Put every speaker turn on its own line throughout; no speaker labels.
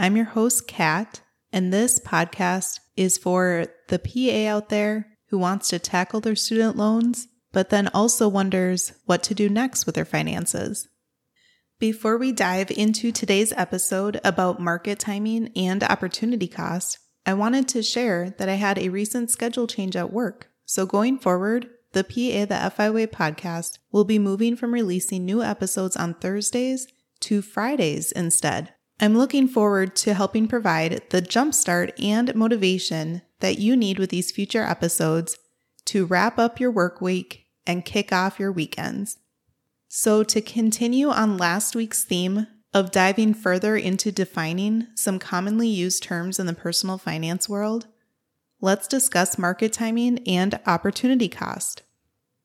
I'm your host, Kat, and this podcast is for the PA out there who wants to tackle their student loans, but then also wonders what to do next with their finances. Before we dive into today's episode about market timing and opportunity cost, I wanted to share that I had a recent schedule change at work. So going forward, the PA the FI Way podcast will be moving from releasing new episodes on Thursdays to Fridays instead. I'm looking forward to helping provide the jumpstart and motivation that you need with these future episodes to wrap up your work week and kick off your weekends. So, to continue on last week's theme of diving further into defining some commonly used terms in the personal finance world, let's discuss market timing and opportunity cost.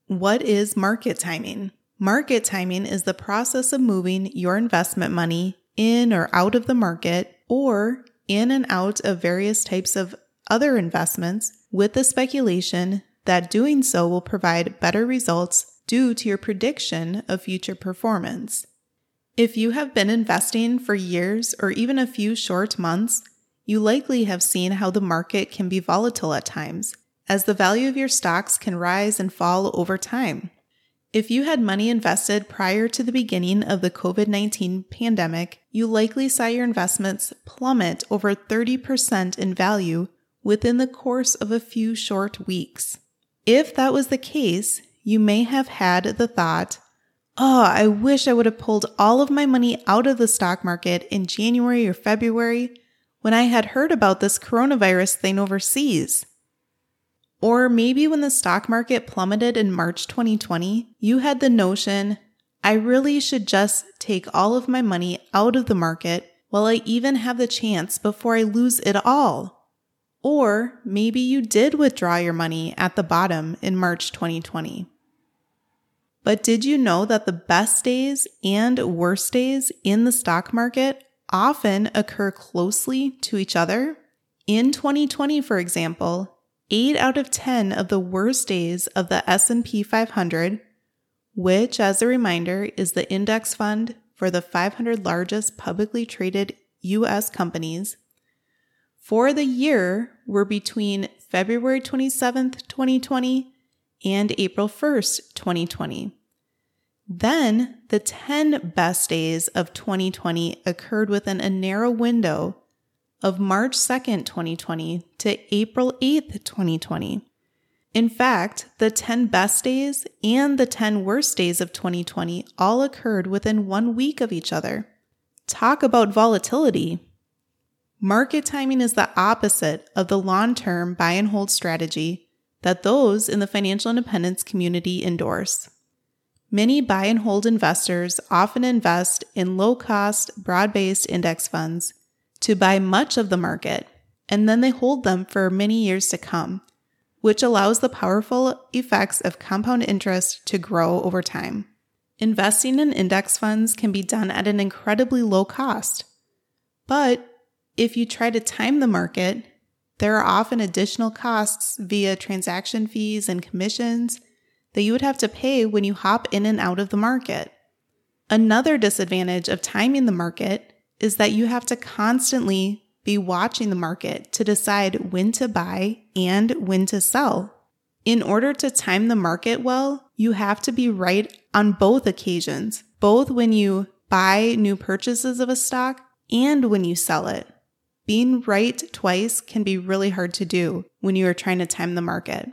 What is market timing? Market timing is the process of moving your investment money in or out of the market or in and out of various types of other investments with the speculation that doing so will provide better results due to your prediction of future performance. If you have been investing for years or even a few short months, you likely have seen how the market can be volatile at times, as the value of your stocks can rise and fall over time. If you had money invested prior to the beginning of the COVID 19 pandemic, you likely saw your investments plummet over 30% in value within the course of a few short weeks. If that was the case, you may have had the thought, oh, I wish I would have pulled all of my money out of the stock market in January or February when I had heard about this coronavirus thing overseas. Or maybe when the stock market plummeted in March 2020, you had the notion, I really should just take all of my money out of the market while I even have the chance before I lose it all. Or maybe you did withdraw your money at the bottom in March 2020. But did you know that the best days and worst days in the stock market often occur closely to each other? In 2020, for example, 8 out of 10 of the worst days of the S&P 500, which as a reminder is the index fund for the 500 largest publicly traded US companies, for the year were between February 27th, 2020 and April 1st, 2020. Then the 10 best days of 2020 occurred within a narrow window of March 2nd, 2020 to April 8th, 2020. In fact, the 10 best days and the 10 worst days of 2020 all occurred within one week of each other. Talk about volatility. Market timing is the opposite of the long term buy and hold strategy that those in the financial independence community endorse. Many buy and hold investors often invest in low cost, broad based index funds to buy much of the market, and then they hold them for many years to come, which allows the powerful effects of compound interest to grow over time. Investing in index funds can be done at an incredibly low cost. But if you try to time the market, there are often additional costs via transaction fees and commissions that you would have to pay when you hop in and out of the market. Another disadvantage of timing the market is that you have to constantly be watching the market to decide when to buy and when to sell. In order to time the market well, you have to be right on both occasions, both when you buy new purchases of a stock and when you sell it. Being right twice can be really hard to do when you are trying to time the market.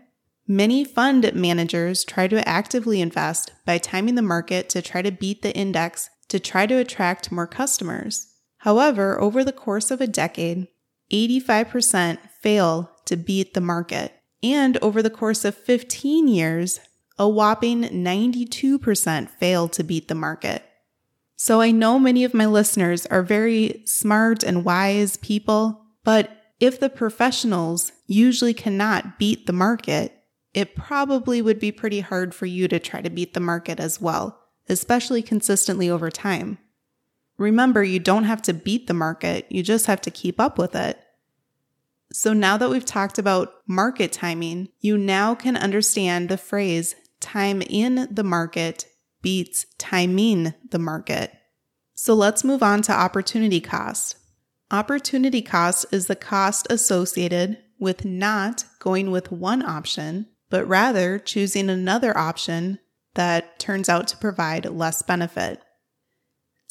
Many fund managers try to actively invest by timing the market to try to beat the index to try to attract more customers. However, over the course of a decade, 85% fail to beat the market. And over the course of 15 years, a whopping 92% fail to beat the market. So I know many of my listeners are very smart and wise people, but if the professionals usually cannot beat the market, it probably would be pretty hard for you to try to beat the market as well, especially consistently over time. Remember, you don't have to beat the market, you just have to keep up with it. So now that we've talked about market timing, you now can understand the phrase time in the market beats timing the market. So let's move on to opportunity cost. Opportunity cost is the cost associated with not going with one option, but rather choosing another option that turns out to provide less benefit.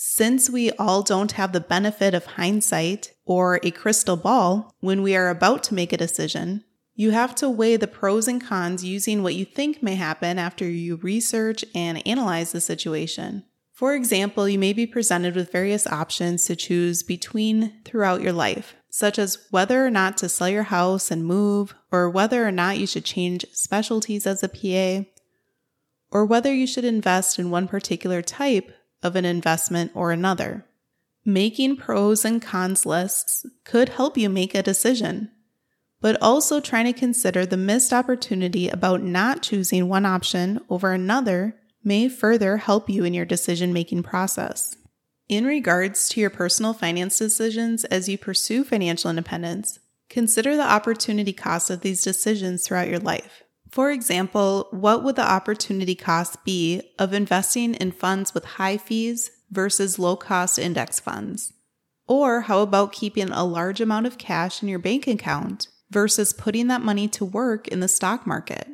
Since we all don't have the benefit of hindsight or a crystal ball when we are about to make a decision, you have to weigh the pros and cons using what you think may happen after you research and analyze the situation. For example, you may be presented with various options to choose between throughout your life, such as whether or not to sell your house and move, or whether or not you should change specialties as a PA, or whether you should invest in one particular type of an investment or another. Making pros and cons lists could help you make a decision, but also trying to consider the missed opportunity about not choosing one option over another may further help you in your decision making process. In regards to your personal finance decisions as you pursue financial independence, consider the opportunity cost of these decisions throughout your life. For example, what would the opportunity cost be of investing in funds with high fees versus low cost index funds? Or how about keeping a large amount of cash in your bank account versus putting that money to work in the stock market?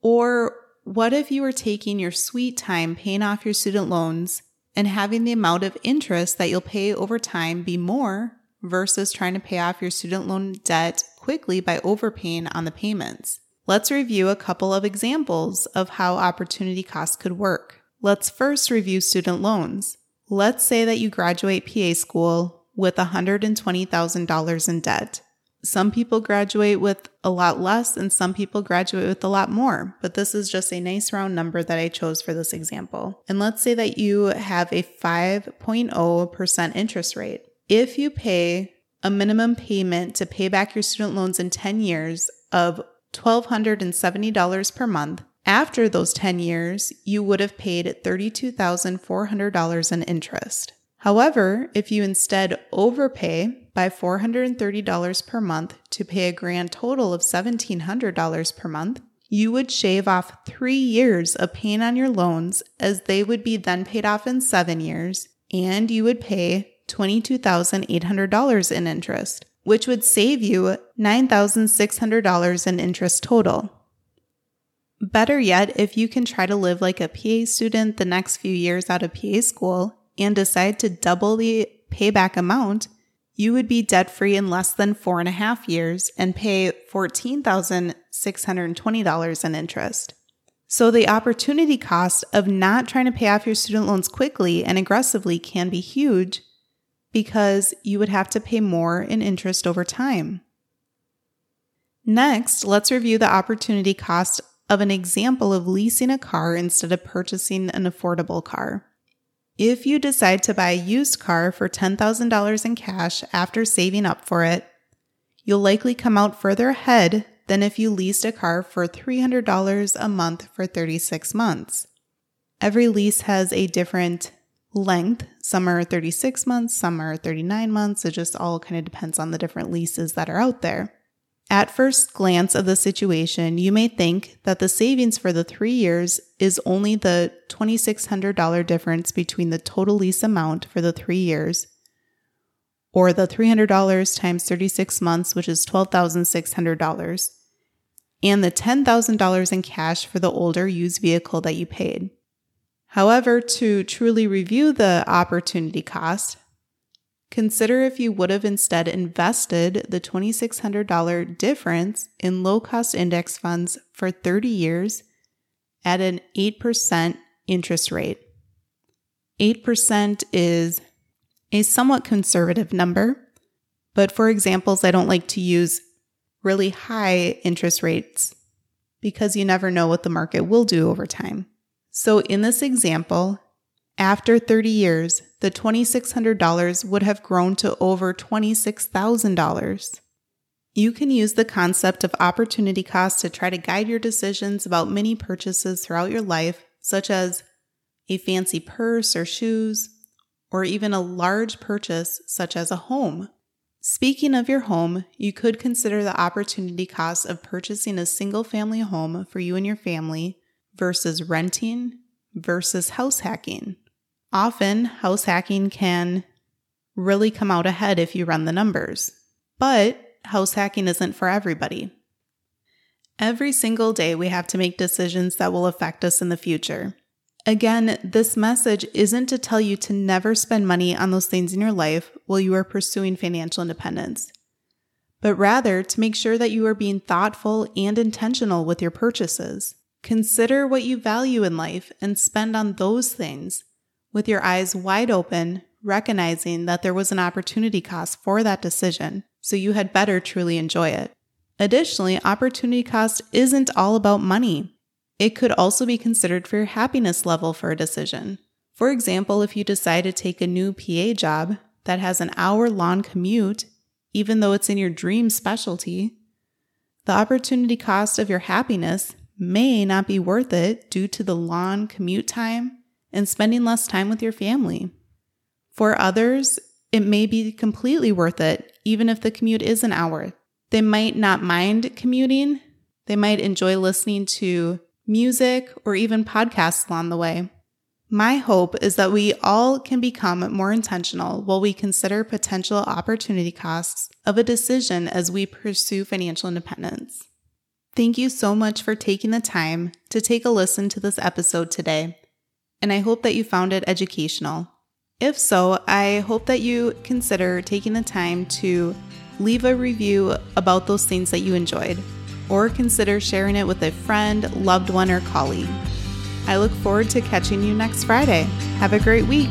Or what if you were taking your sweet time paying off your student loans and having the amount of interest that you'll pay over time be more versus trying to pay off your student loan debt quickly by overpaying on the payments? Let's review a couple of examples of how opportunity cost could work. Let's first review student loans. Let's say that you graduate PA school with $120,000 in debt. Some people graduate with a lot less and some people graduate with a lot more, but this is just a nice round number that I chose for this example. And let's say that you have a 5.0% interest rate. If you pay a minimum payment to pay back your student loans in 10 years of $1,270 per month. After those 10 years, you would have paid $32,400 in interest. However, if you instead overpay by $430 per month to pay a grand total of $1,700 per month, you would shave off three years of paying on your loans as they would be then paid off in seven years, and you would pay $22,800 in interest which would save you $9,600 in interest total. Better yet, if you can try to live like a PA student the next few years out of PA school and decide to double the payback amount, you would be debt free in less than four and a half years and pay $14,620 in interest. So the opportunity cost of not trying to pay off your student loans quickly and aggressively can be huge because you would have to pay more in interest over time. Next, let's review the opportunity cost of an example of leasing a car instead of purchasing an affordable car. If you decide to buy a used car for $10,000 in cash after saving up for it, you'll likely come out further ahead than if you leased a car for $300 a month for 36 months. Every lease has a different length. Some are 36 months, some are 39 months. It just all kind of depends on the different leases that are out there. At first glance of the situation, you may think that the savings for the three years is only the $2,600 difference between the total lease amount for the three years, or the $300 times 36 months, which is $12,600, and the $10,000 in cash for the older used vehicle that you paid. However, to truly review the opportunity cost, consider if you would have instead invested the $2,600 difference in low cost index funds for 30 years at an 8% interest rate. 8% is a somewhat conservative number, but for examples, I don't like to use really high interest rates because you never know what the market will do over time. So, in this example, after 30 years, the $2,600 would have grown to over $26,000. You can use the concept of opportunity cost to try to guide your decisions about many purchases throughout your life, such as a fancy purse or shoes, or even a large purchase such as a home. Speaking of your home, you could consider the opportunity cost of purchasing a single family home for you and your family versus renting versus house hacking. Often, house hacking can really come out ahead if you run the numbers, but house hacking isn't for everybody. Every single day, we have to make decisions that will affect us in the future. Again, this message isn't to tell you to never spend money on those things in your life while you are pursuing financial independence, but rather to make sure that you are being thoughtful and intentional with your purchases. Consider what you value in life and spend on those things with your eyes wide open, recognizing that there was an opportunity cost for that decision, so you had better truly enjoy it. Additionally, opportunity cost isn't all about money. It could also be considered for your happiness level for a decision. For example, if you decide to take a new PA job that has an hour long commute, even though it's in your dream specialty, the opportunity cost of your happiness may not be worth it due to the long commute time and spending less time with your family. For others, it may be completely worth it, even if the commute is an hour. They might not mind commuting, they might enjoy listening to music, or even podcasts along the way. My hope is that we all can become more intentional while we consider potential opportunity costs of a decision as we pursue financial independence. Thank you so much for taking the time to take a listen to this episode today, and I hope that you found it educational. If so, I hope that you consider taking the time to leave a review about those things that you enjoyed or consider sharing it with a friend, loved one, or colleague. I look forward to catching you next Friday. Have a great week.